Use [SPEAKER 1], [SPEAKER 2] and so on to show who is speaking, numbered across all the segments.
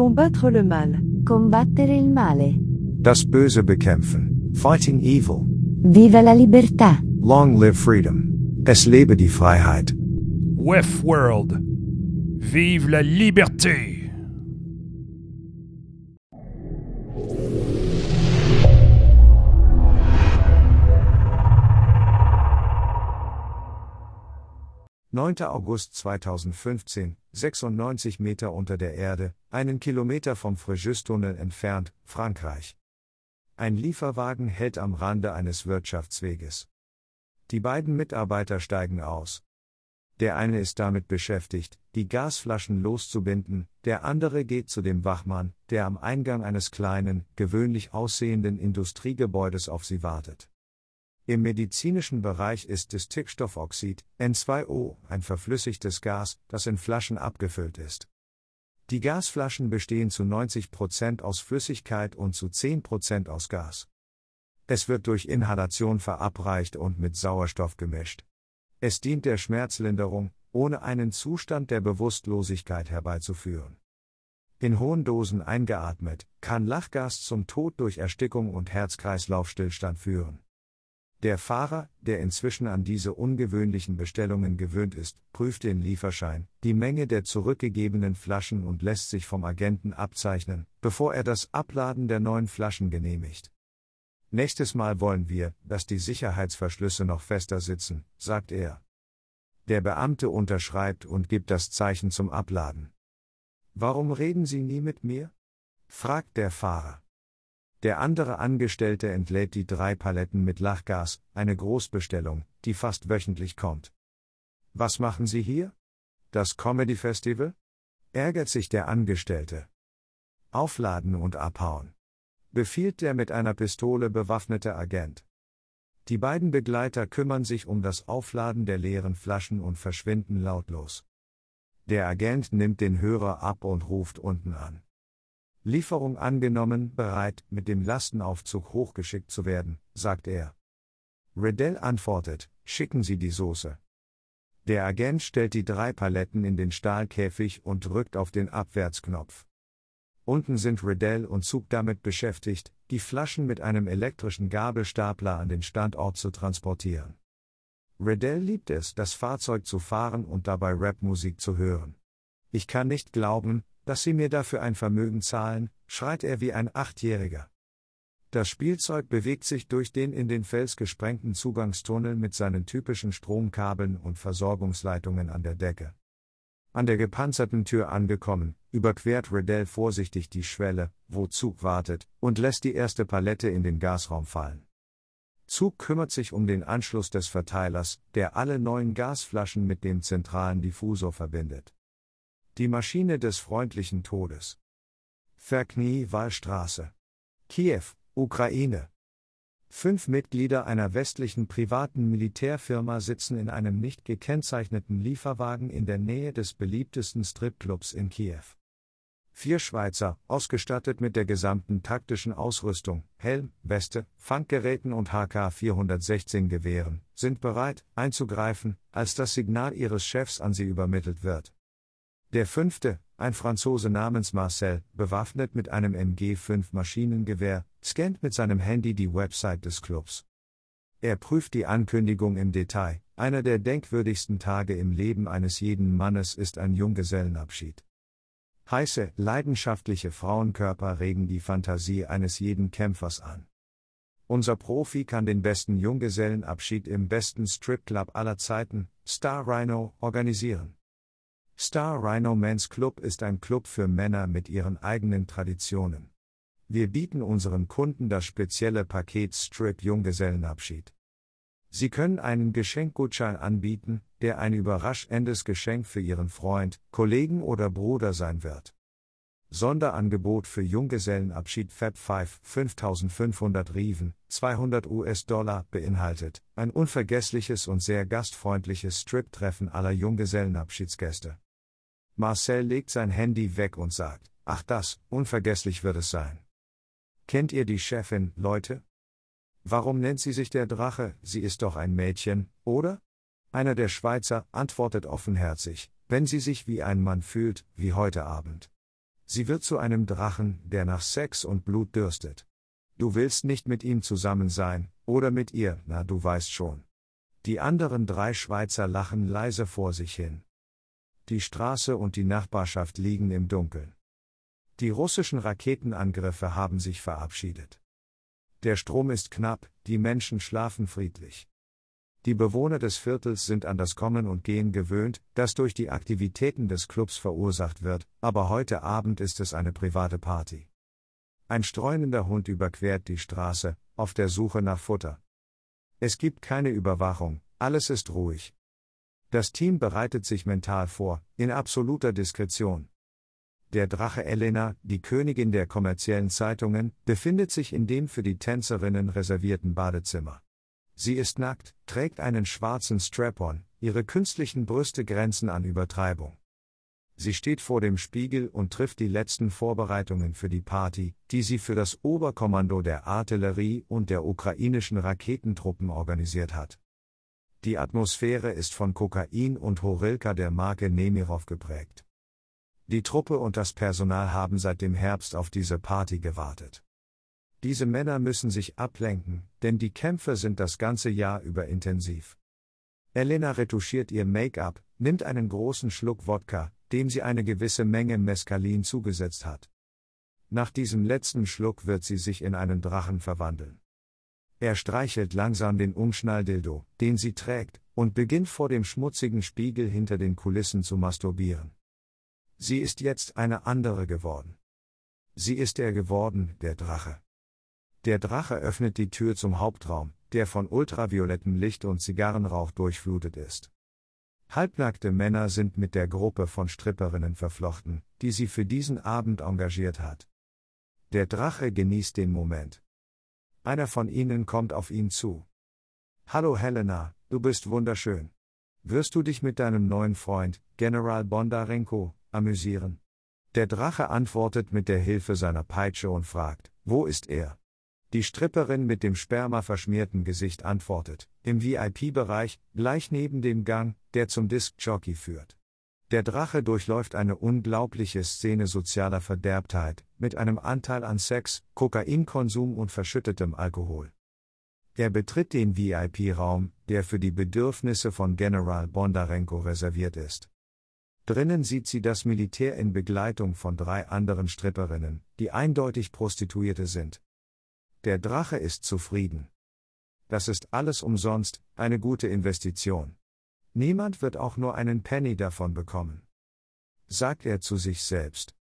[SPEAKER 1] Combattre le mal.
[SPEAKER 2] Combattere il male.
[SPEAKER 3] Das Böse bekämpfen. Fighting evil.
[SPEAKER 2] Viva la libertà.
[SPEAKER 3] Long live freedom. Es lebe die Freiheit.
[SPEAKER 4] WEF World. Vive la liberté!
[SPEAKER 3] Neunter August 2015, 96 Meter unter der Erde, einen Kilometer vom Fréjus-Tunnel entfernt, Frankreich. Ein Lieferwagen hält am Rande eines Wirtschaftsweges. Die beiden Mitarbeiter steigen aus. Der eine ist damit beschäftigt, die Gasflaschen loszubinden, der andere geht zu dem Wachmann, der am Eingang eines kleinen, gewöhnlich aussehenden Industriegebäudes auf sie wartet. Im medizinischen Bereich ist das Stickstoffoxid, N2O, ein verflüssigtes Gas, das in Flaschen abgefüllt ist. Die Gasflaschen bestehen zu 90% aus Flüssigkeit und zu 10% aus Gas. Es wird durch Inhalation verabreicht und mit Sauerstoff gemischt. Es dient der Schmerzlinderung, ohne einen Zustand der Bewusstlosigkeit herbeizuführen. In hohen Dosen eingeatmet, kann Lachgas zum Tod durch Erstickung und Herz-Kreislauf-Stillstand führen. Der Fahrer, der inzwischen an diese ungewöhnlichen Bestellungen gewöhnt ist, prüft den Lieferschein, die Menge der zurückgegebenen Flaschen und lässt sich vom Agenten abzeichnen, bevor er das Abladen der neuen Flaschen genehmigt. Nächstes Mal wollen wir, dass die Sicherheitsverschlüsse noch fester sitzen, sagt er. Der Beamte unterschreibt und gibt das Zeichen zum Abladen. Warum reden Sie nie mit mir? fragt der Fahrer. Der andere Angestellte entlädt die drei Paletten mit Lachgas, eine Großbestellung, die fast wöchentlich kommt. Was machen Sie hier? Das Comedy Festival? ärgert sich der Angestellte. Aufladen und abhauen befiehlt der mit einer Pistole bewaffnete Agent. Die beiden Begleiter kümmern sich um das Aufladen der leeren Flaschen und verschwinden lautlos. Der Agent nimmt den Hörer ab und ruft unten an. Lieferung angenommen, bereit, mit dem Lastenaufzug hochgeschickt zu werden, sagt er. Riddell antwortet, schicken Sie die Soße. Der Agent stellt die drei Paletten in den Stahlkäfig und drückt auf den Abwärtsknopf. Unten sind Riddell und Zug damit beschäftigt, die Flaschen mit einem elektrischen Gabelstapler an den Standort zu transportieren. Riddell liebt es, das Fahrzeug zu fahren und dabei Rapmusik zu hören. Ich kann nicht glauben, dass Sie mir dafür ein Vermögen zahlen, schreit er wie ein Achtjähriger. Das Spielzeug bewegt sich durch den in den Fels gesprengten Zugangstunnel mit seinen typischen Stromkabeln und Versorgungsleitungen an der Decke. An der gepanzerten Tür angekommen, überquert Riddell vorsichtig die Schwelle, wo Zug wartet, und lässt die erste Palette in den Gasraum fallen. Zug kümmert sich um den Anschluss des Verteilers, der alle neuen Gasflaschen mit dem zentralen Diffusor verbindet. Die Maschine des freundlichen Todes. Verknie Wallstraße. Kiew, Ukraine. Fünf Mitglieder einer westlichen privaten Militärfirma sitzen in einem nicht gekennzeichneten Lieferwagen in der Nähe des beliebtesten Stripclubs in Kiew. Vier Schweizer, ausgestattet mit der gesamten taktischen Ausrüstung, Helm, Weste, Fanggeräten und HK-416 Gewehren, sind bereit, einzugreifen, als das Signal ihres Chefs an sie übermittelt wird. Der fünfte, ein Franzose namens Marcel, bewaffnet mit einem MG5 Maschinengewehr, scannt mit seinem Handy die Website des Clubs. Er prüft die Ankündigung im Detail. Einer der denkwürdigsten Tage im Leben eines jeden Mannes ist ein Junggesellenabschied. Heiße, leidenschaftliche Frauenkörper regen die Fantasie eines jeden Kämpfers an. Unser Profi kann den besten Junggesellenabschied im besten Stripclub aller Zeiten, Star Rhino, organisieren. Star Rhino Men's Club ist ein Club für Männer mit ihren eigenen Traditionen. Wir bieten unseren Kunden das spezielle Paket Strip Junggesellenabschied. Sie können einen Geschenkgutschein anbieten, der ein überraschendes Geschenk für Ihren Freund, Kollegen oder Bruder sein wird. Sonderangebot für Junggesellenabschied Fab 5 5500 Riven, 200 US-Dollar beinhaltet ein unvergessliches und sehr gastfreundliches Strip-Treffen aller Junggesellenabschiedsgäste. Marcel legt sein Handy weg und sagt, ach das, unvergesslich wird es sein. Kennt ihr die Chefin, Leute? Warum nennt sie sich der Drache, sie ist doch ein Mädchen, oder? Einer der Schweizer antwortet offenherzig, wenn sie sich wie ein Mann fühlt, wie heute Abend. Sie wird zu einem Drachen, der nach Sex und Blut dürstet. Du willst nicht mit ihm zusammen sein, oder mit ihr, na du weißt schon. Die anderen drei Schweizer lachen leise vor sich hin. Die Straße und die Nachbarschaft liegen im Dunkeln. Die russischen Raketenangriffe haben sich verabschiedet. Der Strom ist knapp, die Menschen schlafen friedlich. Die Bewohner des Viertels sind an das Kommen und Gehen gewöhnt, das durch die Aktivitäten des Clubs verursacht wird, aber heute Abend ist es eine private Party. Ein streunender Hund überquert die Straße, auf der Suche nach Futter. Es gibt keine Überwachung, alles ist ruhig. Das Team bereitet sich mental vor, in absoluter Diskretion. Der Drache Elena, die Königin der kommerziellen Zeitungen, befindet sich in dem für die Tänzerinnen reservierten Badezimmer. Sie ist nackt, trägt einen schwarzen Strap-on, ihre künstlichen Brüste grenzen an Übertreibung. Sie steht vor dem Spiegel und trifft die letzten Vorbereitungen für die Party, die sie für das Oberkommando der Artillerie und der ukrainischen Raketentruppen organisiert hat. Die Atmosphäre ist von Kokain und Horilka der Marke Nemirov geprägt. Die Truppe und das Personal haben seit dem Herbst auf diese Party gewartet. Diese Männer müssen sich ablenken, denn die Kämpfe sind das ganze Jahr über intensiv. Elena retuschiert ihr Make-up, nimmt einen großen Schluck Wodka, dem sie eine gewisse Menge Mescalin zugesetzt hat. Nach diesem letzten Schluck wird sie sich in einen Drachen verwandeln. Er streichelt langsam den Umschnalldildo, den sie trägt, und beginnt vor dem schmutzigen Spiegel hinter den Kulissen zu masturbieren. Sie ist jetzt eine andere geworden. Sie ist er geworden, der Drache. Der Drache öffnet die Tür zum Hauptraum, der von ultraviolettem Licht und Zigarrenrauch durchflutet ist. Halbnackte Männer sind mit der Gruppe von Stripperinnen verflochten, die sie für diesen Abend engagiert hat. Der Drache genießt den Moment. Einer von ihnen kommt auf ihn zu. Hallo Helena, du bist wunderschön. Wirst du dich mit deinem neuen Freund, General Bondarenko, amüsieren. Der Drache antwortet mit der Hilfe seiner Peitsche und fragt, wo ist er? Die Stripperin mit dem spermaverschmierten Gesicht antwortet, im VIP-Bereich, gleich neben dem Gang, der zum Disc-Jockey führt. Der Drache durchläuft eine unglaubliche Szene sozialer Verderbtheit, mit einem Anteil an Sex, Kokainkonsum und verschüttetem Alkohol. Er betritt den VIP-Raum, der für die Bedürfnisse von General Bondarenko reserviert ist. Drinnen sieht sie das Militär in Begleitung von drei anderen Stripperinnen, die eindeutig Prostituierte sind. Der Drache ist zufrieden. Das ist alles umsonst, eine gute Investition. Niemand wird auch nur einen Penny davon bekommen. Sagt er zu sich selbst.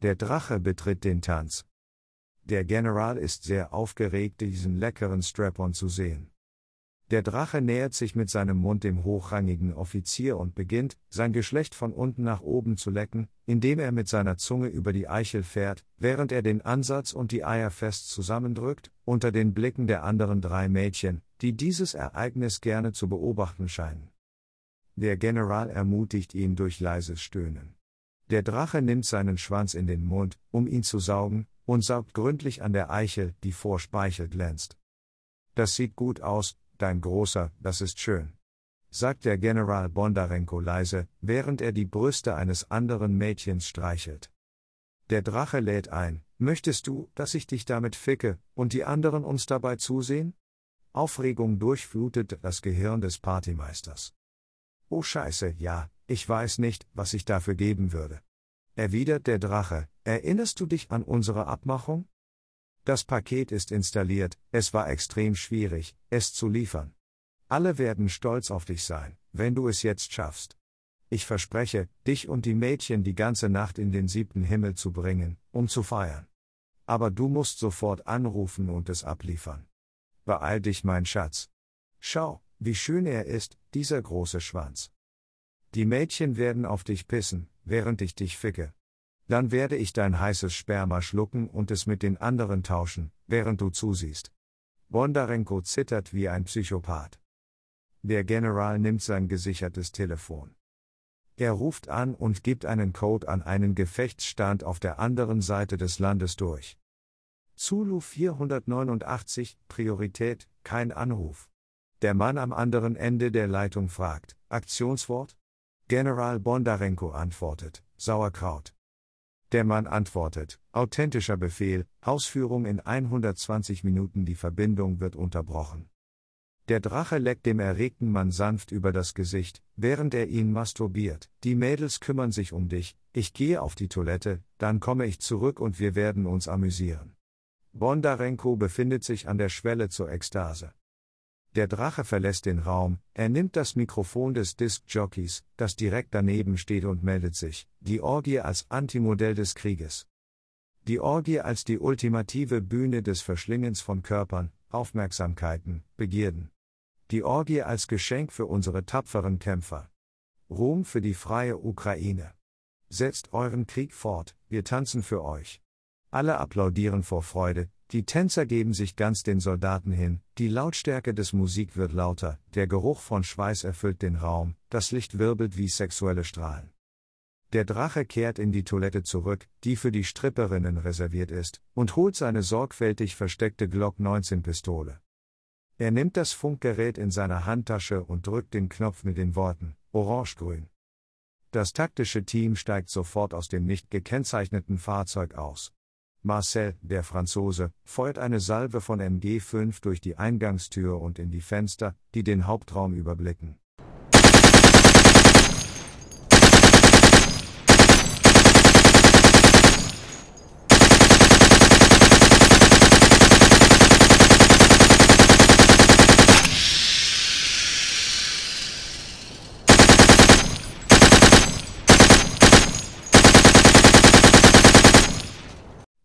[SPEAKER 3] Der Drache betritt den Tanz. Der General ist sehr aufgeregt, diesen leckeren Strap-on zu sehen. Der Drache nähert sich mit seinem Mund dem hochrangigen Offizier und beginnt, sein Geschlecht von unten nach oben zu lecken, indem er mit seiner Zunge über die Eichel fährt, während er den Ansatz und die Eier fest zusammendrückt, unter den Blicken der anderen drei Mädchen, die dieses Ereignis gerne zu beobachten scheinen. Der General ermutigt ihn durch leises Stöhnen. Der Drache nimmt seinen Schwanz in den Mund, um ihn zu saugen, und saugt gründlich an der Eichel, die vor Speichel glänzt. Das sieht gut aus, dein Großer, das ist schön. Sagt der General Bondarenko leise, während er die Brüste eines anderen Mädchens streichelt. Der Drache lädt ein, möchtest du, dass ich dich damit ficke, und die anderen uns dabei zusehen? Aufregung durchflutet das Gehirn des Partymeisters. Oh Scheiße, ja, ich weiß nicht, was ich dafür geben würde. Erwidert der Drache, erinnerst du dich an unsere Abmachung? Das Paket ist installiert, es war extrem schwierig, es zu liefern. Alle werden stolz auf dich sein, wenn du es jetzt schaffst. Ich verspreche, dich und die Mädchen die ganze Nacht in den siebten Himmel zu bringen, um zu feiern. Aber du musst sofort anrufen und es abliefern. Beeil dich, mein Schatz. Schau, wie schön er ist, dieser große Schwanz. Die Mädchen werden auf dich pissen, während ich dich ficke. Dann werde ich dein heißes Sperma schlucken und es mit den anderen tauschen, während du zusiehst. Bondarenko zittert wie ein Psychopath. Der General nimmt sein gesichertes Telefon. Er ruft an und gibt einen Code an einen Gefechtsstand auf der anderen Seite des Landes durch. Zulu 489, Priorität, kein Anruf. Der Mann am anderen Ende der Leitung fragt, Aktionswort? General Bondarenko antwortet, Sauerkraut. Der Mann antwortet, authentischer Befehl, Ausführung in 120 Minuten, die Verbindung wird unterbrochen. Der Drache leckt dem erregten Mann sanft über das Gesicht, während er ihn masturbiert. Die Mädels kümmern sich um dich, ich gehe auf die Toilette, dann komme ich zurück und wir werden uns amüsieren. Bondarenko befindet sich an der Schwelle zur Ekstase. Der Drache verlässt den Raum, er nimmt das Mikrofon des Disc-Jockeys, das direkt daneben steht und meldet sich, die Orgie als Antimodell des Krieges. Die Orgie als die ultimative Bühne des Verschlingens von Körpern, Aufmerksamkeiten, Begierden. Die Orgie als Geschenk für unsere tapferen Kämpfer. Ruhm für die freie Ukraine. Setzt euren Krieg fort, wir tanzen für euch. Alle applaudieren vor Freude, die Tänzer geben sich ganz den Soldaten hin, die Lautstärke des Musik wird lauter, der Geruch von Schweiß erfüllt den Raum, das Licht wirbelt wie sexuelle Strahlen. Der Drache kehrt in die Toilette zurück, die für die Stripperinnen reserviert ist, und holt seine sorgfältig versteckte Glock 19 Pistole. Er nimmt das Funkgerät in seiner Handtasche und drückt den Knopf mit den Worten Orange-Grün. Das taktische Team steigt sofort aus dem nicht gekennzeichneten Fahrzeug aus. Marcel, der Franzose, feuert eine Salve von MG5 durch die Eingangstür und in die Fenster, die den Hauptraum überblicken.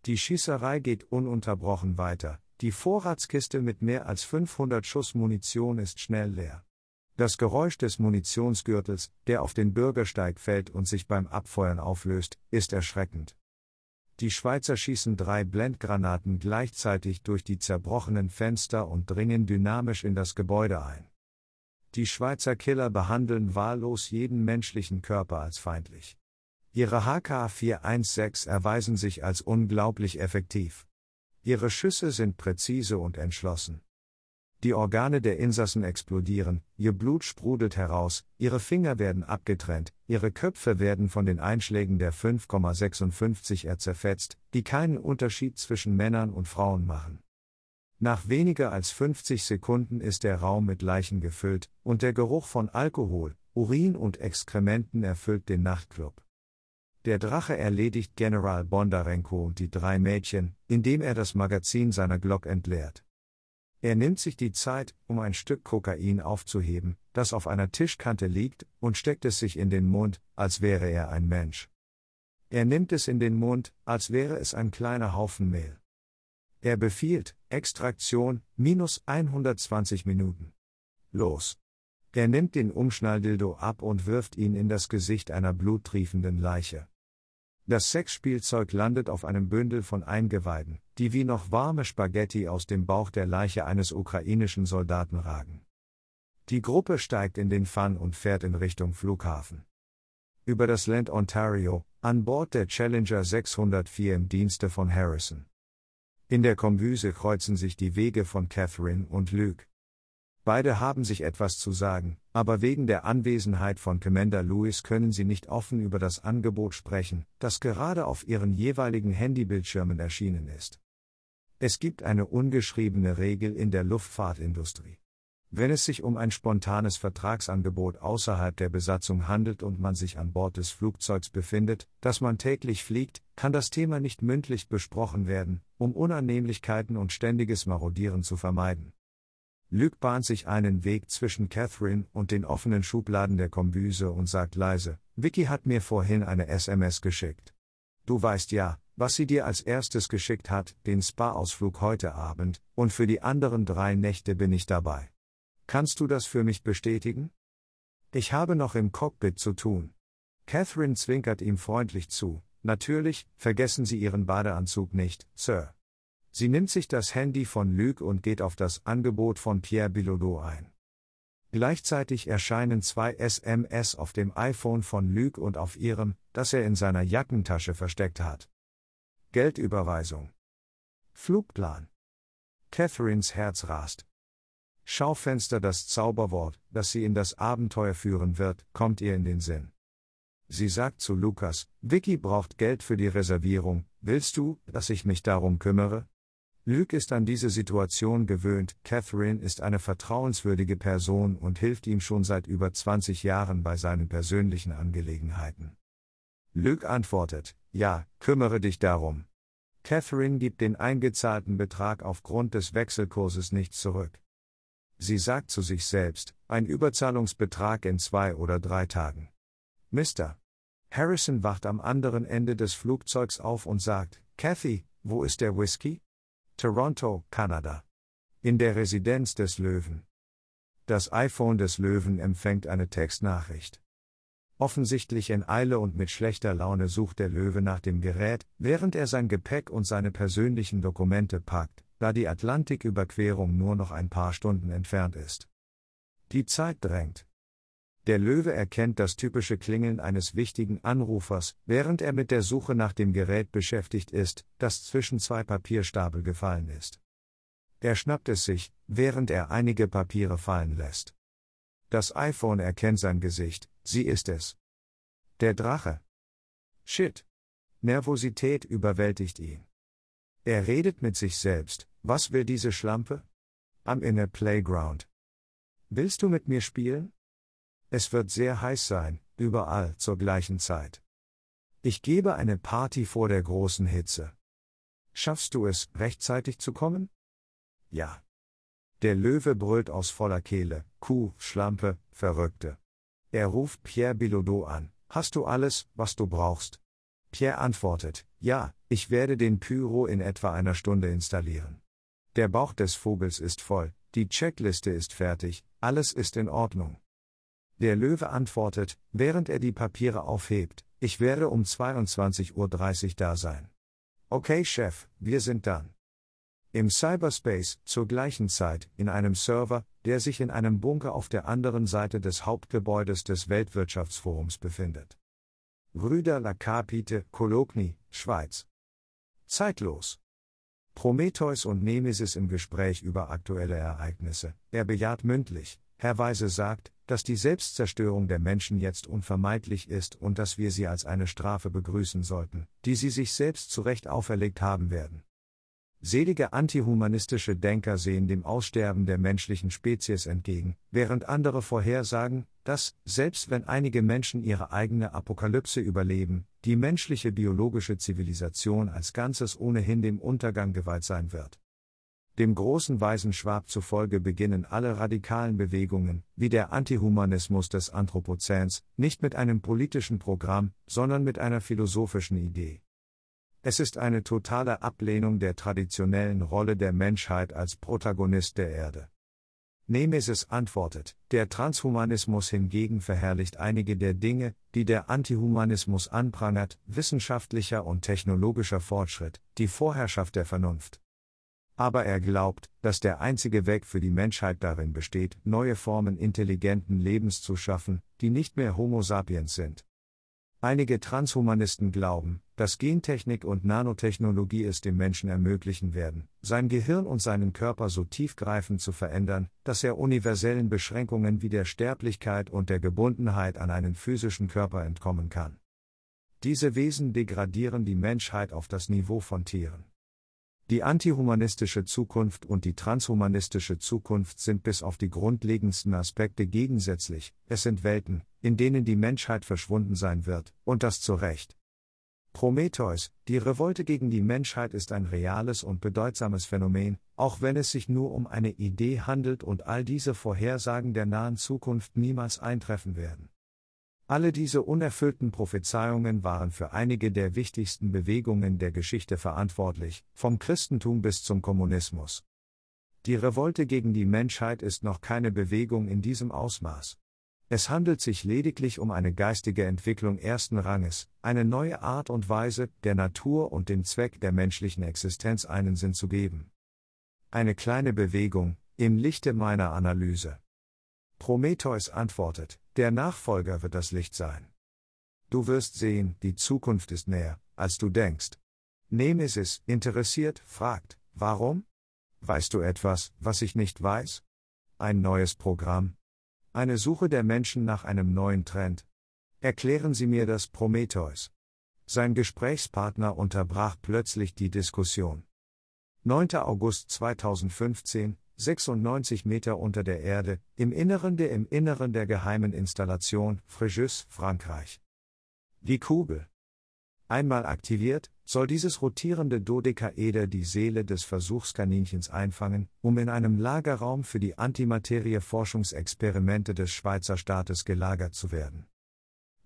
[SPEAKER 3] Die Schießerei geht ununterbrochen weiter, die Vorratskiste mit mehr als 500 Schuss Munition ist schnell leer. Das Geräusch des Munitionsgürtels, der auf den Bürgersteig fällt und sich beim Abfeuern auflöst, ist erschreckend. Die Schweizer schießen drei Blendgranaten gleichzeitig durch die zerbrochenen Fenster und dringen dynamisch in das Gebäude ein. Die Schweizer Killer behandeln wahllos jeden menschlichen Körper als feindlich. Ihre HK416 erweisen sich als unglaublich effektiv. Ihre Schüsse sind präzise und entschlossen. Die Organe der Insassen explodieren, ihr Blut sprudelt heraus, ihre Finger werden abgetrennt, ihre Köpfe werden von den Einschlägen der 5,56er zerfetzt, die keinen Unterschied zwischen Männern und Frauen machen. Nach weniger als 50 Sekunden ist der Raum mit Leichen gefüllt, und der Geruch von Alkohol, Urin und Exkrementen erfüllt den Nachtclub. Der Drache erledigt General Bondarenko und die drei Mädchen, indem er das Magazin seiner Glock entleert. Er nimmt sich die Zeit, um ein Stück Kokain aufzuheben, das auf einer Tischkante liegt, und steckt es sich in den Mund, als wäre er ein Mensch. Er nimmt es in den Mund, als wäre es ein kleiner Haufen Mehl. Er befiehlt, Extraktion, minus 120 Minuten. Los. Er nimmt den Umschnalldildo ab und wirft ihn in das Gesicht einer bluttriefenden Leiche. Das Sexspielzeug landet auf einem Bündel von Eingeweiden, die wie noch warme Spaghetti aus dem Bauch der Leiche eines ukrainischen Soldaten ragen. Die Gruppe steigt in den Fun und fährt in Richtung Flughafen. Über das Land Ontario, an Bord der Challenger 604 im Dienste von Harrison. In der Kombüse kreuzen sich die Wege von Catherine und Luke. Beide haben sich etwas zu sagen, aber wegen der Anwesenheit von Commander Lewis können sie nicht offen über das Angebot sprechen, das gerade auf ihren jeweiligen Handybildschirmen erschienen ist. Es gibt eine ungeschriebene Regel in der Luftfahrtindustrie. Wenn es sich um ein spontanes Vertragsangebot außerhalb der Besatzung handelt und man sich an Bord des Flugzeugs befindet, das man täglich fliegt, kann das Thema nicht mündlich besprochen werden, um Unannehmlichkeiten und ständiges Marodieren zu vermeiden. Luke bahnt sich einen Weg zwischen Catherine und den offenen Schubladen der Kombüse und sagt leise, Vicky hat mir vorhin eine SMS geschickt. Du weißt ja, was sie dir als erstes geschickt hat, den Spa-Ausflug heute Abend, und für die anderen drei Nächte bin ich dabei. Kannst du das für mich bestätigen? Ich habe noch im Cockpit zu tun. Catherine zwinkert ihm freundlich zu. Natürlich, vergessen Sie Ihren Badeanzug nicht, Sir. Sie nimmt sich das Handy von Luc und geht auf das Angebot von Pierre Bilodeau ein. Gleichzeitig erscheinen zwei SMS auf dem iPhone von Luc und auf ihrem, das er in seiner Jackentasche versteckt hat. Geldüberweisung. Flugplan. Catherines Herz rast. Schaufenster Das Zauberwort, das sie in das Abenteuer führen wird, kommt ihr in den Sinn. Sie sagt zu Lukas, Vicky braucht Geld für die Reservierung, willst du, dass ich mich darum kümmere? Luke ist an diese Situation gewöhnt, Catherine ist eine vertrauenswürdige Person und hilft ihm schon seit über 20 Jahren bei seinen persönlichen Angelegenheiten. Luke antwortet, ja, kümmere dich darum. Catherine gibt den eingezahlten Betrag aufgrund des Wechselkurses nicht zurück. Sie sagt zu sich selbst, ein Überzahlungsbetrag in zwei oder drei Tagen. Mr. Harrison wacht am anderen Ende des Flugzeugs auf und sagt, Kathy, wo ist der Whisky? Toronto, Kanada. In der Residenz des Löwen. Das iPhone des Löwen empfängt eine Textnachricht. Offensichtlich in Eile und mit schlechter Laune sucht der Löwe nach dem Gerät, während er sein Gepäck und seine persönlichen Dokumente packt, da die Atlantiküberquerung nur noch ein paar Stunden entfernt ist. Die Zeit drängt. Der Löwe erkennt das typische Klingeln eines wichtigen Anrufers, während er mit der Suche nach dem Gerät beschäftigt ist, das zwischen zwei Papierstapel gefallen ist. Er schnappt es sich, während er einige Papiere fallen lässt. Das iPhone erkennt sein Gesicht, sie ist es. Der Drache. Shit. Nervosität überwältigt ihn. Er redet mit sich selbst, was will diese Schlampe? I'm in a playground. Willst du mit mir spielen? Es wird sehr heiß sein, überall zur gleichen Zeit. Ich gebe eine Party vor der großen Hitze. Schaffst du es, rechtzeitig zu kommen? Ja. Der Löwe brüllt aus voller Kehle, Kuh, Schlampe, Verrückte. Er ruft Pierre Bilodeau an, hast du alles, was du brauchst? Pierre antwortet, ja, ich werde den Pyro in etwa einer Stunde installieren. Der Bauch des Vogels ist voll, die Checkliste ist fertig, alles ist in Ordnung. Der Löwe antwortet, während er die Papiere aufhebt, ich werde um 22.30 Uhr da sein. Okay, Chef, wir sind dann. Im Cyberspace, zur gleichen Zeit, in einem Server, der sich in einem Bunker auf der anderen Seite des Hauptgebäudes des Weltwirtschaftsforums befindet. Brüder La Capite, Kolokni, Schweiz. Zeitlos. Prometheus und Nemesis im Gespräch über aktuelle Ereignisse. Er bejaht mündlich, Herr Weise sagt, dass die Selbstzerstörung der Menschen jetzt unvermeidlich ist und dass wir sie als eine Strafe begrüßen sollten, die sie sich selbst zu Recht auferlegt haben werden. Selige antihumanistische Denker sehen dem Aussterben der menschlichen Spezies entgegen, während andere vorhersagen, dass, selbst wenn einige Menschen ihre eigene Apokalypse überleben, die menschliche biologische Zivilisation als Ganzes ohnehin dem Untergang geweiht sein wird. Dem großen weisen Schwab zufolge beginnen alle radikalen Bewegungen, wie der Antihumanismus des Anthropozäns, nicht mit einem politischen Programm, sondern mit einer philosophischen Idee. Es ist eine totale Ablehnung der traditionellen Rolle der Menschheit als Protagonist der Erde. Nemesis antwortet, der Transhumanismus hingegen verherrlicht einige der Dinge, die der Antihumanismus anprangert, wissenschaftlicher und technologischer Fortschritt, die Vorherrschaft der Vernunft aber er glaubt, dass der einzige Weg für die Menschheit darin besteht, neue Formen intelligenten Lebens zu schaffen, die nicht mehr Homo sapiens sind. Einige Transhumanisten glauben, dass Gentechnik und Nanotechnologie es dem Menschen ermöglichen werden, sein Gehirn und seinen Körper so tiefgreifend zu verändern, dass er universellen Beschränkungen wie der Sterblichkeit und der Gebundenheit an einen physischen Körper entkommen kann. Diese Wesen degradieren die Menschheit auf das Niveau von Tieren. Die antihumanistische Zukunft und die transhumanistische Zukunft sind bis auf die grundlegendsten Aspekte gegensätzlich, es sind Welten, in denen die Menschheit verschwunden sein wird, und das zu Recht. Prometheus, die Revolte gegen die Menschheit ist ein reales und bedeutsames Phänomen, auch wenn es sich nur um eine Idee handelt und all diese Vorhersagen der nahen Zukunft niemals eintreffen werden. Alle diese unerfüllten Prophezeiungen waren für einige der wichtigsten Bewegungen der Geschichte verantwortlich, vom Christentum bis zum Kommunismus. Die Revolte gegen die Menschheit ist noch keine Bewegung in diesem Ausmaß. Es handelt sich lediglich um eine geistige Entwicklung ersten Ranges, eine neue Art und Weise, der Natur und dem Zweck der menschlichen Existenz einen Sinn zu geben. Eine kleine Bewegung, im Lichte meiner Analyse. Prometheus antwortet, der Nachfolger wird das Licht sein. Du wirst sehen, die Zukunft ist näher, als du denkst. Nemesis, interessiert, fragt, warum? Weißt du etwas, was ich nicht weiß? Ein neues Programm? Eine Suche der Menschen nach einem neuen Trend? Erklären Sie mir das Prometheus. Sein Gesprächspartner unterbrach plötzlich die Diskussion. 9. August 2015, 96 Meter unter der Erde, im Inneren der im Inneren der geheimen Installation, Fréjus, Frankreich. Die Kugel. Einmal aktiviert, soll dieses rotierende Dodekaeder die Seele des Versuchskaninchens einfangen, um in einem Lagerraum für die Antimaterie-Forschungsexperimente des Schweizer Staates gelagert zu werden.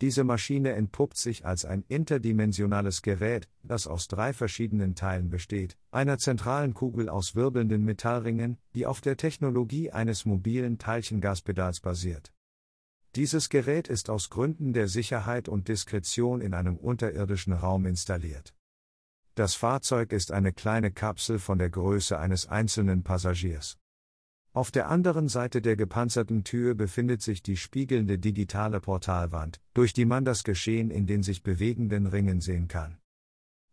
[SPEAKER 3] Diese Maschine entpuppt sich als ein interdimensionales Gerät, das aus drei verschiedenen Teilen besteht, einer zentralen Kugel aus wirbelnden Metallringen, die auf der Technologie eines mobilen Teilchengaspedals basiert. Dieses Gerät ist aus Gründen der Sicherheit und Diskretion in einem unterirdischen Raum installiert. Das Fahrzeug ist eine kleine Kapsel von der Größe eines einzelnen Passagiers. Auf der anderen Seite der gepanzerten Tür befindet sich die spiegelnde digitale Portalwand, durch die man das Geschehen in den sich bewegenden Ringen sehen kann.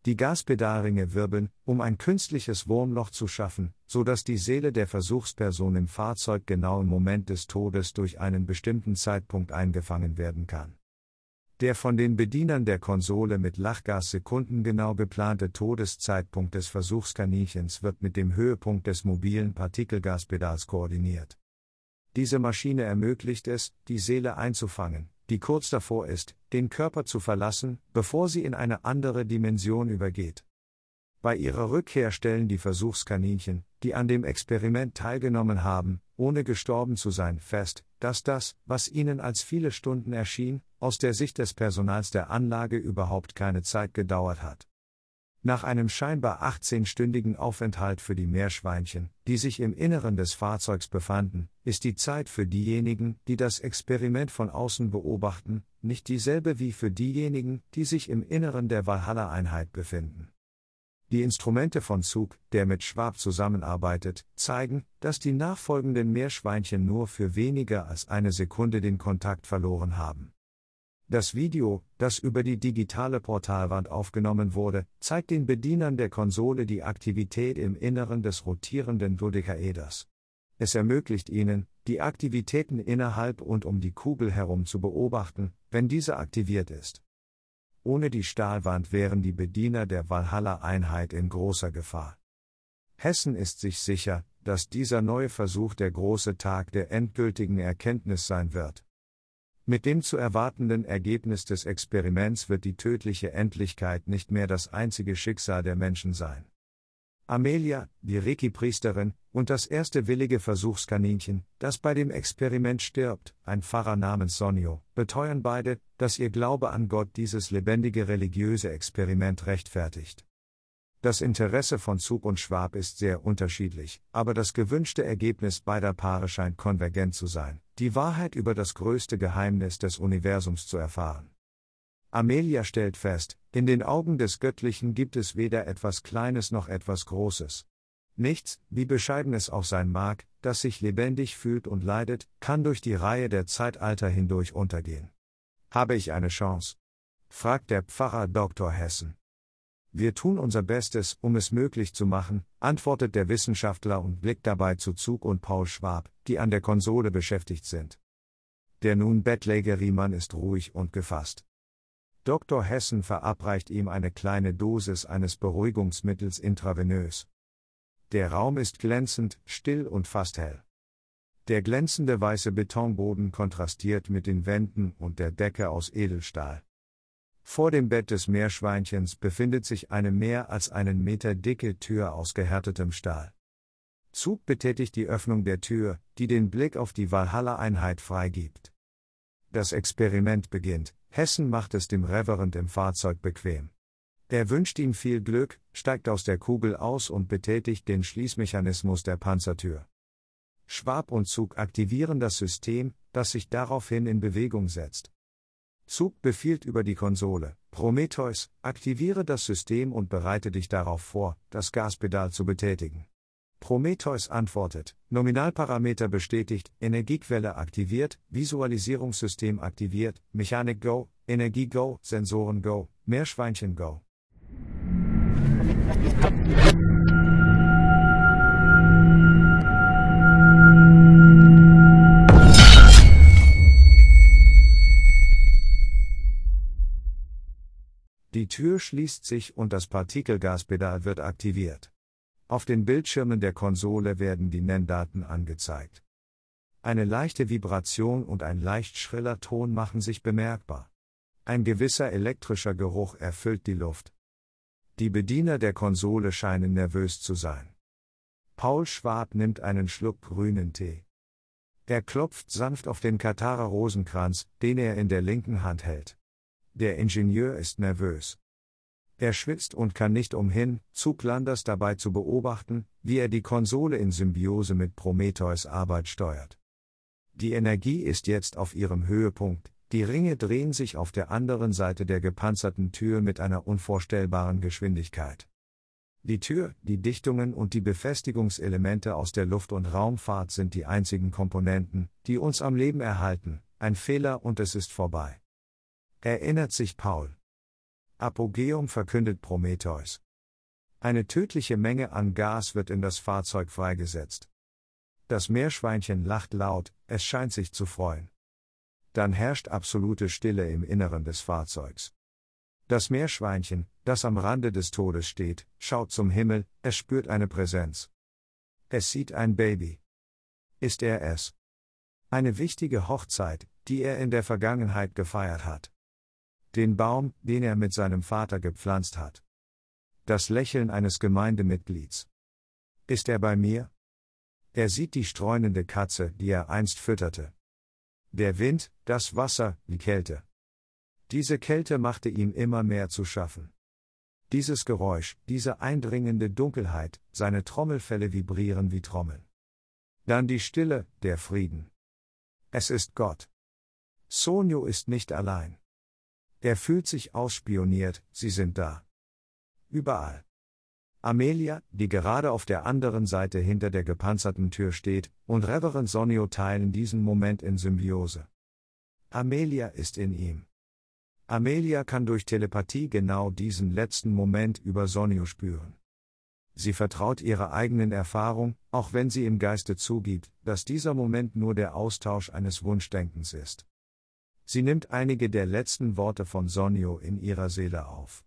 [SPEAKER 3] Die Gaspedalringe wirbeln, um ein künstliches Wurmloch zu schaffen, so dass die Seele der Versuchsperson im Fahrzeug genau im Moment des Todes durch einen bestimmten Zeitpunkt eingefangen werden kann. Der von den Bedienern der Konsole mit Lachgas sekundengenau geplante Todeszeitpunkt des Versuchskaninchens wird mit dem Höhepunkt des mobilen Partikelgaspedals koordiniert. Diese Maschine ermöglicht es, die Seele einzufangen, die kurz davor ist, den Körper zu verlassen, bevor sie in eine andere Dimension übergeht. Bei ihrer Rückkehr stellen die Versuchskaninchen, die an dem Experiment teilgenommen haben, ohne gestorben zu sein, fest, dass das, was ihnen als viele Stunden erschien, aus der Sicht des Personals der Anlage überhaupt keine Zeit gedauert hat. Nach einem scheinbar 18-stündigen Aufenthalt für die Meerschweinchen, die sich im Inneren des Fahrzeugs befanden, ist die Zeit für diejenigen, die das Experiment von außen beobachten, nicht dieselbe wie für diejenigen, die sich im Inneren der Valhalla-Einheit befinden. Die Instrumente von Zug, der mit Schwab zusammenarbeitet, zeigen, dass die nachfolgenden Meerschweinchen nur für weniger als eine Sekunde den Kontakt verloren haben. Das Video, das über die digitale Portalwand aufgenommen wurde, zeigt den Bedienern der Konsole die Aktivität im Inneren des rotierenden Dodekaeders. Es ermöglicht ihnen, die Aktivitäten innerhalb und um die Kugel herum zu beobachten, wenn diese aktiviert ist. Ohne die Stahlwand wären die Bediener der Valhalla-Einheit in großer Gefahr. Hessen ist sich sicher, dass dieser neue Versuch der große Tag der endgültigen Erkenntnis sein wird. Mit dem zu erwartenden Ergebnis des Experiments wird die tödliche Endlichkeit nicht mehr das einzige Schicksal der Menschen sein. Amelia, die Reiki-Priesterin, und das erste willige Versuchskaninchen, das bei dem Experiment stirbt, ein Pfarrer namens Sonio, beteuern beide, dass ihr Glaube an Gott dieses lebendige religiöse Experiment rechtfertigt. Das Interesse von Zug und Schwab ist sehr unterschiedlich, aber das gewünschte Ergebnis beider Paare scheint konvergent zu sein, die Wahrheit über das größte Geheimnis des Universums zu erfahren. Amelia stellt fest, in den Augen des Göttlichen gibt es weder etwas Kleines noch etwas Großes. Nichts, wie bescheiden es auch sein mag, das sich lebendig fühlt und leidet, kann durch die Reihe der Zeitalter hindurch untergehen. Habe ich eine Chance? fragt der Pfarrer Dr. Hessen. Wir tun unser Bestes, um es möglich zu machen, antwortet der Wissenschaftler und blickt dabei zu Zug und Paul Schwab, die an der Konsole beschäftigt sind. Der nun bettläge Riemann ist ruhig und gefasst. Dr. Hessen verabreicht ihm eine kleine Dosis eines Beruhigungsmittels intravenös. Der Raum ist glänzend, still und fast hell. Der glänzende weiße Betonboden kontrastiert mit den Wänden und der Decke aus Edelstahl. Vor dem Bett des Meerschweinchens befindet sich eine mehr als einen Meter dicke Tür aus gehärtetem Stahl. Zug betätigt die Öffnung der Tür, die den Blick auf die Valhalla-Einheit freigibt. Das Experiment beginnt, Hessen macht es dem Reverend im Fahrzeug bequem. Er wünscht ihm viel Glück, steigt aus der Kugel aus und betätigt den Schließmechanismus der Panzertür. Schwab und Zug aktivieren das System, das sich daraufhin in Bewegung setzt. Zug befiehlt über die Konsole, Prometheus, aktiviere das System und bereite dich darauf vor, das Gaspedal zu betätigen. Prometheus antwortet, Nominalparameter bestätigt, Energiequelle aktiviert, Visualisierungssystem aktiviert, Mechanik Go, Energie Go, Sensoren Go, Meerschweinchen Go. Die Tür schließt sich und das Partikelgaspedal wird aktiviert. Auf den Bildschirmen der Konsole werden die Nenndaten angezeigt. Eine leichte Vibration und ein leicht schriller Ton machen sich bemerkbar. Ein gewisser elektrischer Geruch erfüllt die Luft. Die Bediener der Konsole scheinen nervös zu sein. Paul Schwab nimmt einen Schluck grünen Tee. Er klopft sanft auf den Katarer Rosenkranz, den er in der linken Hand hält. Der Ingenieur ist nervös. Er schwitzt und kann nicht umhin, Zuglanders dabei zu beobachten, wie er die Konsole in Symbiose mit Prometheus Arbeit steuert. Die Energie ist jetzt auf ihrem Höhepunkt, die Ringe drehen sich auf der anderen Seite der gepanzerten Tür mit einer unvorstellbaren Geschwindigkeit. Die Tür, die Dichtungen und die Befestigungselemente aus der Luft- und Raumfahrt sind die einzigen Komponenten, die uns am Leben erhalten, ein Fehler und es ist vorbei. Erinnert sich Paul. Apogeum verkündet Prometheus. Eine tödliche Menge an Gas wird in das Fahrzeug freigesetzt. Das Meerschweinchen lacht laut, es scheint sich zu freuen. Dann herrscht absolute Stille im Inneren des Fahrzeugs. Das Meerschweinchen, das am Rande des Todes steht, schaut zum Himmel, es spürt eine Präsenz. Es sieht ein Baby. Ist er es? Eine wichtige Hochzeit, die er in der Vergangenheit gefeiert hat. Den Baum, den er mit seinem Vater gepflanzt hat. Das Lächeln eines Gemeindemitglieds. Ist er bei mir? Er sieht die streunende Katze, die er einst fütterte. Der Wind, das Wasser, die Kälte. Diese Kälte machte ihm immer mehr zu schaffen. Dieses Geräusch, diese eindringende Dunkelheit, seine Trommelfälle vibrieren wie Trommeln. Dann die Stille, der Frieden. Es ist Gott. Sonio ist nicht allein. Er fühlt sich ausspioniert, sie sind da. Überall. Amelia, die gerade auf der anderen Seite hinter der gepanzerten Tür steht, und Reverend Sonio teilen diesen Moment in Symbiose. Amelia ist in ihm. Amelia kann durch Telepathie genau diesen letzten Moment über Sonio spüren. Sie vertraut ihrer eigenen Erfahrung, auch wenn sie im Geiste zugibt, dass dieser Moment nur der Austausch eines Wunschdenkens ist. Sie nimmt einige der letzten Worte von Sonio in ihrer Seele auf.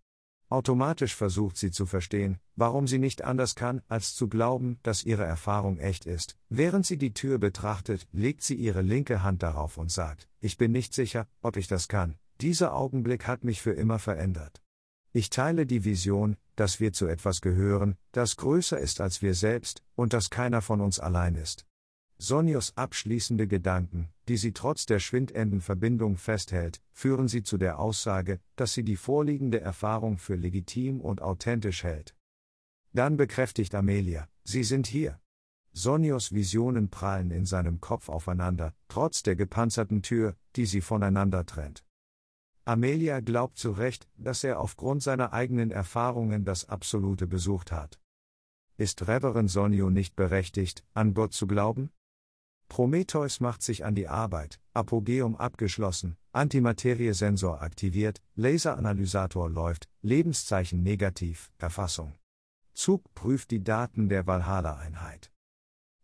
[SPEAKER 3] Automatisch versucht sie zu verstehen, warum sie nicht anders kann, als zu glauben, dass ihre Erfahrung echt ist. Während sie die Tür betrachtet, legt sie ihre linke Hand darauf und sagt, ich bin nicht sicher, ob ich das kann, dieser Augenblick hat mich für immer verändert. Ich teile die Vision, dass wir zu etwas gehören, das größer ist als wir selbst, und dass keiner von uns allein ist. Sonios abschließende Gedanken, die sie trotz der schwindenden Verbindung festhält, führen sie zu der Aussage, dass sie die vorliegende Erfahrung für legitim und authentisch hält. Dann bekräftigt Amelia, sie sind hier. Sonios Visionen prallen in seinem Kopf aufeinander, trotz der gepanzerten Tür, die sie voneinander trennt. Amelia glaubt zu Recht, dass er aufgrund seiner eigenen Erfahrungen das Absolute besucht hat. Ist Reverend Sonio nicht berechtigt, an Gott zu glauben? Prometheus macht sich an die Arbeit, Apogeum abgeschlossen, Antimateriesensor aktiviert, Laseranalysator läuft, Lebenszeichen negativ, Erfassung. Zug prüft die Daten der Valhalla-Einheit.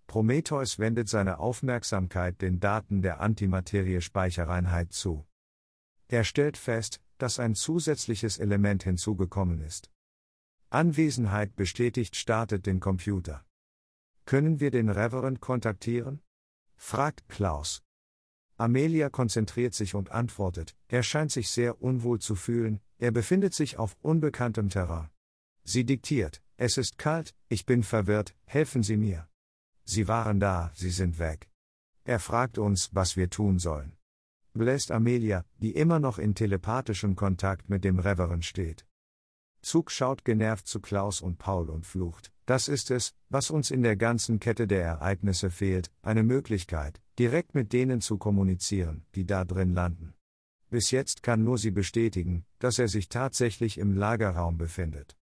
[SPEAKER 3] Prometheus wendet seine Aufmerksamkeit den Daten der Antimaterie-Speichereinheit zu. Er stellt fest, dass ein zusätzliches Element hinzugekommen ist. Anwesenheit bestätigt startet den Computer. Können wir den Reverend kontaktieren? Fragt Klaus. Amelia konzentriert sich und antwortet, er scheint sich sehr unwohl zu fühlen, er befindet sich auf unbekanntem Terrain. Sie diktiert, es ist kalt, ich bin verwirrt, helfen Sie mir. Sie waren da, Sie sind weg. Er fragt uns, was wir tun sollen bläst Amelia, die immer noch in telepathischem Kontakt mit dem Reverend steht. Zug schaut genervt zu Klaus und Paul und flucht. Das ist es, was uns in der ganzen Kette der Ereignisse fehlt, eine Möglichkeit, direkt mit denen zu kommunizieren, die da drin landen. Bis jetzt kann nur sie bestätigen, dass er sich tatsächlich im Lagerraum befindet.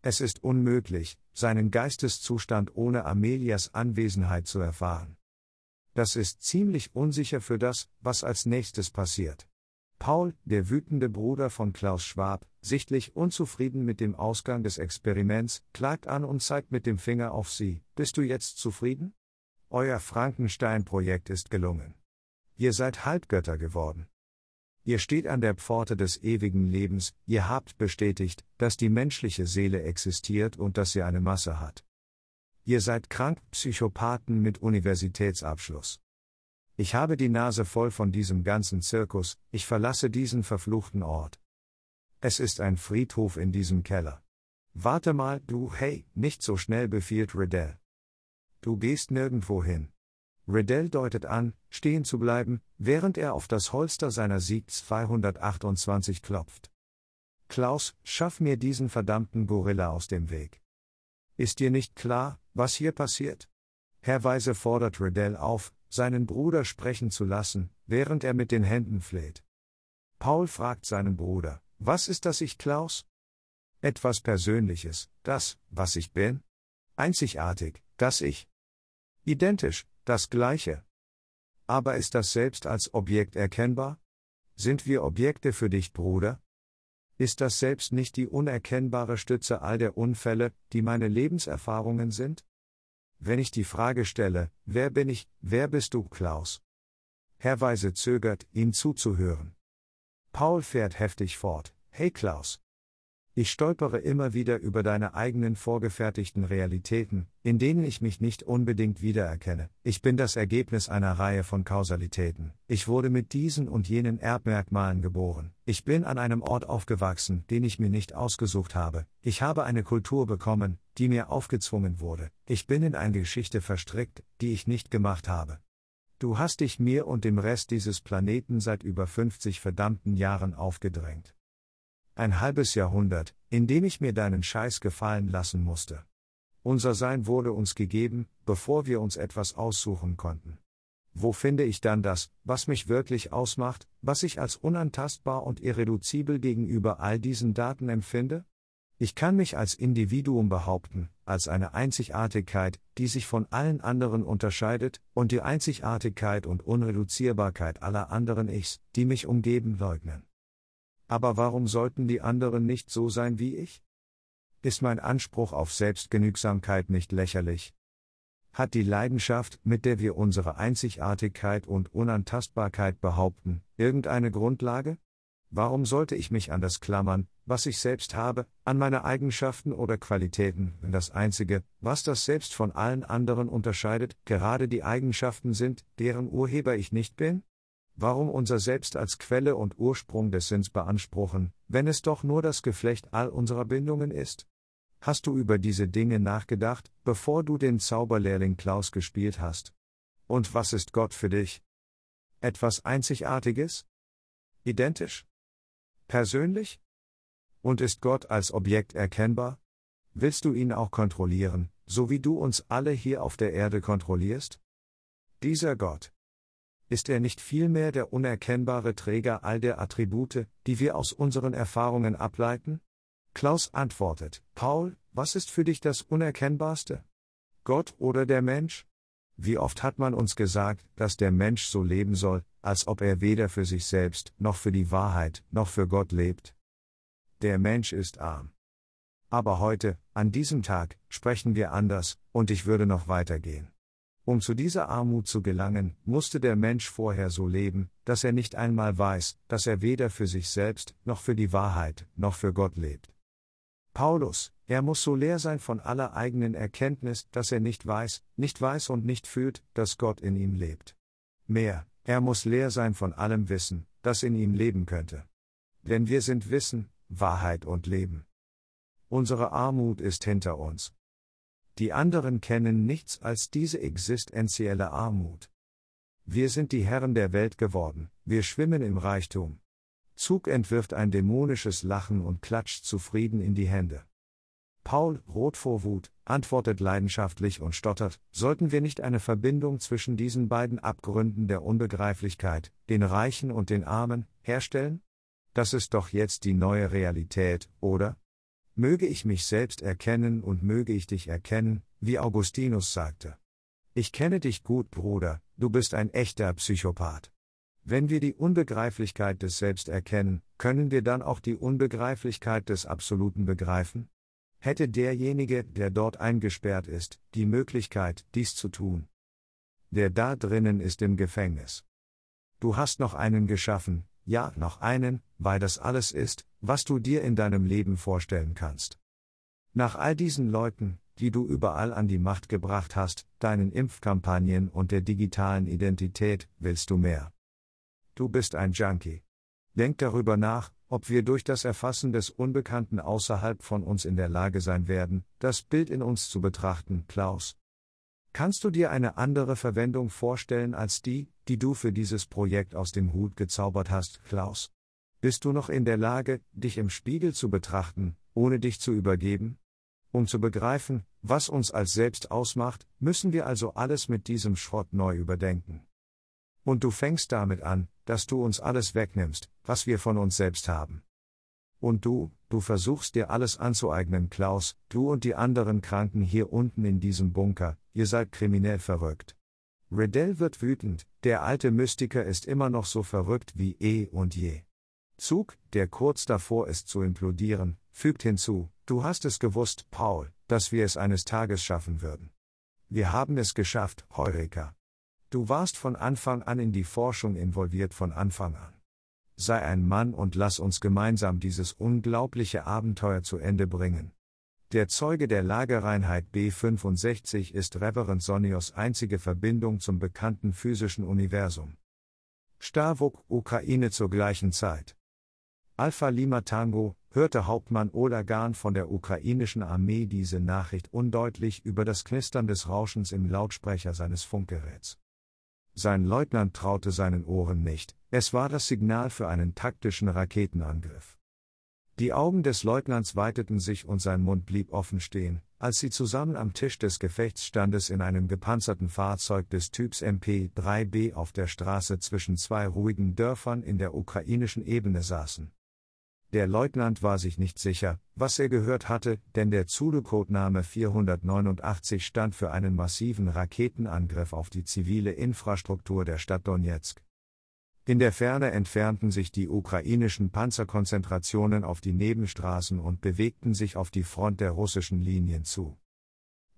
[SPEAKER 3] Es ist unmöglich, seinen Geisteszustand ohne Amelias Anwesenheit zu erfahren. Das ist ziemlich unsicher für das, was als nächstes passiert. Paul, der wütende Bruder von Klaus Schwab, sichtlich unzufrieden mit dem Ausgang des Experiments, klagt an und zeigt mit dem Finger auf sie. Bist du jetzt zufrieden? Euer Frankenstein-Projekt ist gelungen. Ihr seid Halbgötter geworden. Ihr steht an der Pforte des ewigen Lebens, ihr habt bestätigt, dass die menschliche Seele existiert und dass sie eine Masse hat. Ihr seid krank Psychopathen mit Universitätsabschluss. Ich habe die Nase voll von diesem ganzen Zirkus, ich verlasse diesen verfluchten Ort. Es ist ein Friedhof in diesem Keller. Warte mal, du, hey, nicht so schnell befiehlt Riddell. Du gehst nirgendwo hin. Riddell deutet an, stehen zu bleiben, während er auf das Holster seiner Sieg 228 klopft. Klaus, schaff mir diesen verdammten Gorilla aus dem Weg. Ist dir nicht klar, was hier passiert? Herr Weise fordert Riddell auf, seinen Bruder sprechen zu lassen, während er mit den Händen fleht. Paul fragt seinen Bruder, was ist das ich Klaus? Etwas Persönliches, das, was ich bin? Einzigartig, das Ich. Identisch, das Gleiche. Aber ist das selbst als Objekt erkennbar? Sind wir Objekte für dich, Bruder? Ist das selbst nicht die unerkennbare Stütze all der Unfälle, die meine Lebenserfahrungen sind? Wenn ich die Frage stelle, wer bin ich, wer bist du, Klaus? Herr Weise zögert, ihm zuzuhören. Paul fährt heftig fort, hey Klaus, ich stolpere immer wieder über deine eigenen vorgefertigten Realitäten, in denen ich mich nicht unbedingt wiedererkenne. Ich bin das Ergebnis einer Reihe von Kausalitäten. Ich wurde mit diesen und jenen Erbmerkmalen geboren. Ich bin an einem Ort aufgewachsen, den ich mir nicht ausgesucht habe. Ich habe eine Kultur bekommen, die mir aufgezwungen wurde. Ich bin in eine Geschichte verstrickt, die ich nicht gemacht habe. Du hast dich mir und dem Rest dieses Planeten seit über 50 verdammten Jahren aufgedrängt. Ein halbes Jahrhundert, in dem ich mir deinen Scheiß gefallen lassen musste. Unser Sein wurde uns gegeben, bevor wir uns etwas aussuchen konnten. Wo finde ich dann das, was mich wirklich ausmacht, was ich als unantastbar und irreduzibel gegenüber all diesen Daten empfinde? Ich kann mich als Individuum behaupten, als eine Einzigartigkeit, die sich von allen anderen unterscheidet, und die Einzigartigkeit und Unreduzierbarkeit aller anderen Ichs, die mich umgeben, leugnen. Aber warum sollten die anderen nicht so sein wie ich? Ist mein Anspruch auf Selbstgenügsamkeit nicht lächerlich? Hat die Leidenschaft, mit der wir unsere Einzigartigkeit und Unantastbarkeit behaupten, irgendeine Grundlage? Warum sollte ich mich an das klammern, was ich selbst habe, an meine Eigenschaften oder Qualitäten, wenn das Einzige, was das Selbst von allen anderen unterscheidet, gerade die Eigenschaften sind, deren Urheber ich nicht bin? Warum unser Selbst als Quelle und Ursprung des Sinns beanspruchen, wenn es doch nur das Geflecht all unserer Bindungen ist? Hast du über diese Dinge nachgedacht, bevor du den Zauberlehrling Klaus gespielt hast? Und was ist Gott für dich? Etwas Einzigartiges? Identisch? Persönlich? Und ist Gott als Objekt erkennbar? Willst du ihn auch kontrollieren, so wie du uns alle hier auf der Erde kontrollierst? Dieser Gott, ist er nicht vielmehr der unerkennbare Träger all der Attribute, die wir aus unseren Erfahrungen ableiten? Klaus antwortet, Paul, was ist für dich das Unerkennbarste? Gott oder der Mensch? Wie oft hat man uns gesagt, dass der Mensch so leben soll, als ob er weder für sich selbst, noch für die Wahrheit, noch für Gott lebt? Der Mensch ist arm. Aber heute, an diesem Tag, sprechen wir anders, und ich würde noch weitergehen. Um zu dieser Armut zu gelangen, musste der Mensch vorher so leben, dass er nicht einmal weiß, dass er weder für sich selbst, noch für die Wahrheit, noch für Gott lebt. Paulus, er muss so leer sein von aller eigenen Erkenntnis, dass er nicht weiß, nicht weiß und nicht fühlt, dass Gott in ihm lebt. Mehr, er muss leer sein von allem Wissen, das in ihm leben könnte. Denn wir sind Wissen, Wahrheit und Leben. Unsere Armut ist hinter uns, die anderen kennen nichts als diese existenzielle Armut. Wir sind die Herren der Welt geworden, wir schwimmen im Reichtum. Zug entwirft ein dämonisches Lachen und klatscht zufrieden in die Hände. Paul, rot vor Wut, antwortet leidenschaftlich und stottert, sollten wir nicht eine Verbindung zwischen diesen beiden Abgründen der Unbegreiflichkeit, den Reichen und den Armen, herstellen? Das ist doch jetzt die neue Realität, oder? Möge ich mich selbst erkennen und möge ich dich erkennen, wie Augustinus sagte. Ich kenne dich gut, Bruder, du bist ein echter Psychopath. Wenn wir die Unbegreiflichkeit des Selbst erkennen, können wir dann auch die Unbegreiflichkeit des Absoluten begreifen? Hätte derjenige, der dort eingesperrt ist, die Möglichkeit, dies zu tun? Der da drinnen ist im Gefängnis. Du hast noch einen geschaffen, ja, noch einen, weil das alles ist, was du dir in deinem Leben vorstellen kannst. Nach all diesen Leuten, die du überall an die Macht gebracht hast, deinen Impfkampagnen und der digitalen Identität, willst du mehr. Du bist ein Junkie. Denk darüber nach, ob wir durch das Erfassen des Unbekannten außerhalb von uns in der Lage sein werden, das Bild in uns zu betrachten, Klaus. Kannst du dir eine andere Verwendung vorstellen als die, die du für dieses Projekt aus dem Hut gezaubert hast, Klaus? Bist du noch in der Lage, dich im Spiegel zu betrachten, ohne dich zu übergeben? Um zu begreifen, was uns als Selbst ausmacht, müssen wir also alles mit diesem Schrott neu überdenken. Und du fängst damit an, dass du uns alles wegnimmst, was wir von uns selbst haben. Und du, du versuchst dir alles anzueignen, Klaus, du und die anderen Kranken hier unten in diesem Bunker, ihr seid kriminell verrückt. Riddell wird wütend, der alte Mystiker ist immer noch so verrückt wie eh und je. Zug, der kurz davor ist zu implodieren, fügt hinzu, du hast es gewusst, Paul, dass wir es eines Tages schaffen würden. Wir haben es geschafft, Heureka. Du warst von Anfang an in die Forschung involviert von Anfang an. Sei ein Mann und lass uns gemeinsam dieses unglaubliche Abenteuer zu Ende bringen. Der Zeuge der Lagereinheit B65 ist Reverend Sonios einzige Verbindung zum bekannten physischen Universum. Starvuk, Ukraine zur gleichen Zeit. Alpha Lima Tango, hörte Hauptmann Olagan von der ukrainischen Armee diese Nachricht undeutlich über das Knistern des Rauschens im Lautsprecher seines Funkgeräts. Sein Leutnant traute seinen Ohren nicht, es war das Signal für einen taktischen Raketenangriff. Die Augen des Leutnants weiteten sich und sein Mund blieb offen stehen, als sie zusammen am Tisch des Gefechtsstandes in einem gepanzerten Fahrzeug des Typs MP-3B auf der Straße zwischen zwei ruhigen Dörfern in der ukrainischen Ebene saßen. Der Leutnant war sich nicht sicher, was er gehört hatte, denn der Zulu-Codename 489 stand für einen massiven Raketenangriff auf die zivile Infrastruktur der Stadt Donetsk. In der Ferne entfernten sich die ukrainischen Panzerkonzentrationen auf die Nebenstraßen und bewegten sich auf die Front der russischen Linien zu.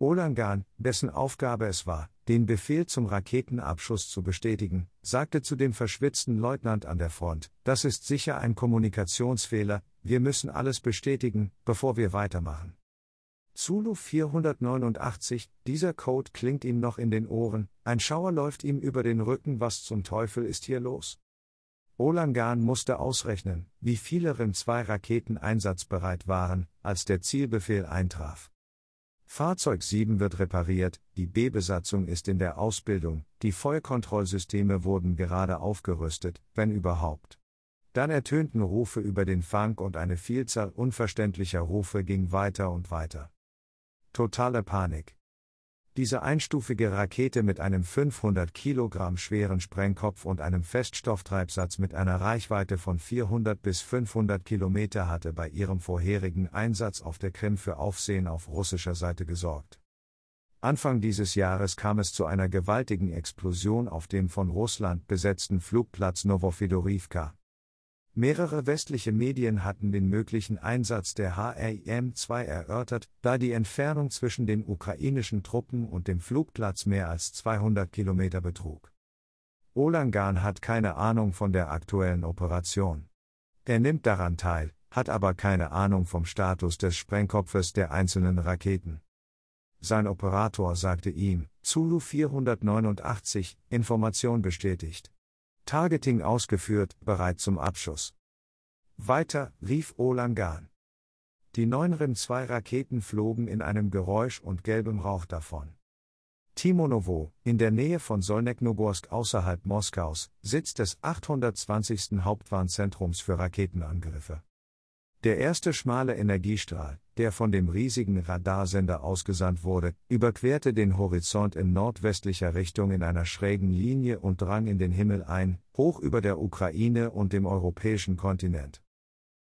[SPEAKER 3] Olangan, dessen Aufgabe es war, den Befehl zum Raketenabschuss zu bestätigen, sagte zu dem verschwitzten Leutnant an der Front, das ist sicher ein Kommunikationsfehler, wir müssen alles bestätigen, bevor wir weitermachen. Zulu 489, dieser Code klingt ihm noch in den Ohren, ein Schauer läuft ihm über den Rücken, was zum Teufel ist hier los? Olangan musste ausrechnen, wie viele RIM 2 Raketen einsatzbereit waren, als der Zielbefehl eintraf. Fahrzeug 7 wird repariert, die B-Besatzung ist in der Ausbildung, die Feuerkontrollsysteme wurden gerade aufgerüstet, wenn überhaupt. Dann ertönten Rufe über den Funk und eine Vielzahl unverständlicher Rufe ging weiter und weiter. Totale Panik. Diese einstufige Rakete mit einem 500 Kilogramm schweren Sprengkopf und einem Feststofftreibsatz mit einer Reichweite von 400 bis 500 Kilometer hatte bei ihrem vorherigen Einsatz auf der Krim für Aufsehen auf russischer Seite gesorgt. Anfang dieses Jahres kam es zu einer gewaltigen Explosion auf dem von Russland besetzten Flugplatz Novofedorivka. Mehrere westliche Medien hatten den möglichen Einsatz der HRIM-2 erörtert, da die Entfernung zwischen den ukrainischen Truppen und dem Flugplatz mehr als 200 Kilometer betrug. Olangan hat keine Ahnung von der aktuellen Operation. Er nimmt daran teil, hat aber keine Ahnung vom Status des Sprengkopfes der einzelnen Raketen. Sein Operator sagte ihm, Zulu 489, Information bestätigt. Targeting ausgeführt, bereit zum Abschuss. Weiter, rief Olangan. Die neun RIM-2-Raketen flogen in einem Geräusch und gelbem Rauch davon. Timonovo, in der Nähe von Solneknogorsk außerhalb Moskaus, Sitz des 820. Hauptwarnzentrums für Raketenangriffe. Der erste schmale Energiestrahl, der von dem riesigen Radarsender ausgesandt wurde, überquerte den Horizont in nordwestlicher Richtung in einer schrägen Linie und drang in den Himmel ein, hoch über der Ukraine und dem europäischen Kontinent.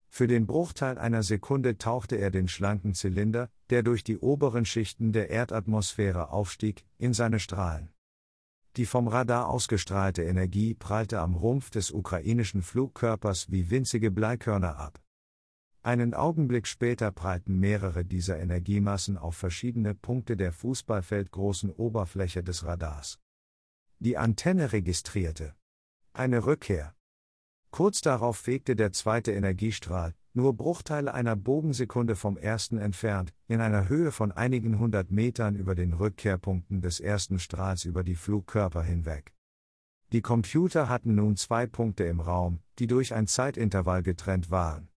[SPEAKER 3] Für den Bruchteil einer Sekunde tauchte er den schlanken Zylinder, der durch die oberen Schichten der Erdatmosphäre aufstieg, in seine Strahlen. Die vom Radar ausgestrahlte Energie prallte am Rumpf des ukrainischen Flugkörpers wie winzige Bleikörner ab. Einen Augenblick später prallten mehrere dieser Energiemassen auf verschiedene Punkte der fußballfeldgroßen Oberfläche des Radars. Die Antenne registrierte eine Rückkehr. Kurz darauf fegte der zweite Energiestrahl, nur Bruchteile einer Bogensekunde vom ersten entfernt, in einer Höhe von einigen hundert Metern über den Rückkehrpunkten des ersten Strahls über die Flugkörper hinweg. Die Computer hatten nun zwei Punkte im Raum, die durch ein Zeitintervall getrennt waren.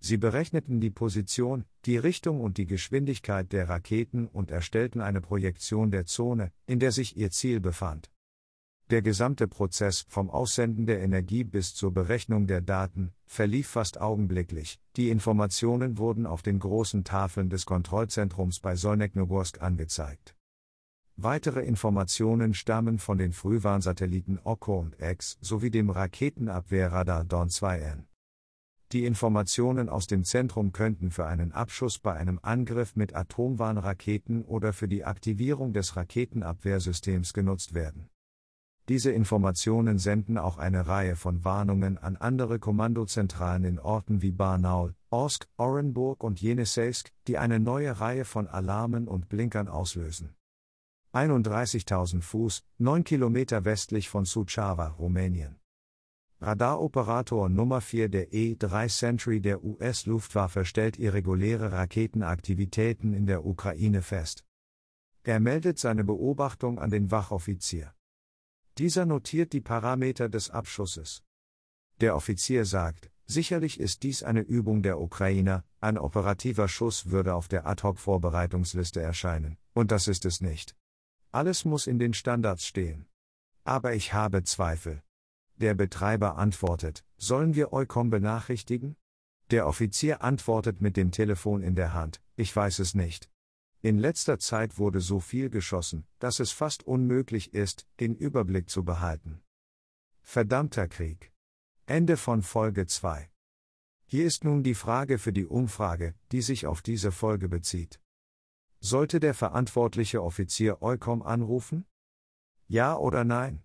[SPEAKER 3] Sie berechneten die Position, die Richtung und die Geschwindigkeit der Raketen und erstellten eine Projektion der Zone, in der sich ihr Ziel befand. Der gesamte Prozess vom Aussenden der Energie bis zur Berechnung der Daten verlief fast augenblicklich. Die Informationen wurden auf den großen Tafeln des Kontrollzentrums bei Solnechnogorsk angezeigt. Weitere Informationen stammen von den Frühwarnsatelliten Oko und X sowie dem Raketenabwehrradar Dawn 2N. Die Informationen aus dem Zentrum könnten für einen Abschuss bei einem Angriff mit Atomwarnraketen oder für die Aktivierung des Raketenabwehrsystems genutzt werden. Diese Informationen senden auch eine Reihe von Warnungen an andere Kommandozentralen in Orten wie Barnaul, Orsk, Orenburg und Jenisejsk, die eine neue Reihe von Alarmen und Blinkern auslösen. 31.000 Fuß, 9 Kilometer westlich von Suceava, Rumänien. Radaroperator Nummer 4 der E-3 Sentry der US-Luftwaffe stellt irreguläre Raketenaktivitäten in der Ukraine fest. Er meldet seine Beobachtung an den Wachoffizier. Dieser notiert die Parameter des Abschusses. Der Offizier sagt, sicherlich ist dies eine Übung der Ukrainer, ein operativer Schuss würde auf der Ad-hoc-Vorbereitungsliste erscheinen, und das ist es nicht. Alles muss in den Standards stehen. Aber ich habe Zweifel. Der Betreiber antwortet, sollen wir Eukom benachrichtigen? Der Offizier antwortet mit dem Telefon in der Hand, ich weiß es nicht. In letzter Zeit wurde so viel geschossen, dass es fast unmöglich ist, den Überblick zu behalten. Verdammter Krieg. Ende von Folge 2. Hier ist nun die Frage für die Umfrage, die sich auf diese Folge bezieht. Sollte der verantwortliche Offizier Eukom anrufen? Ja oder nein?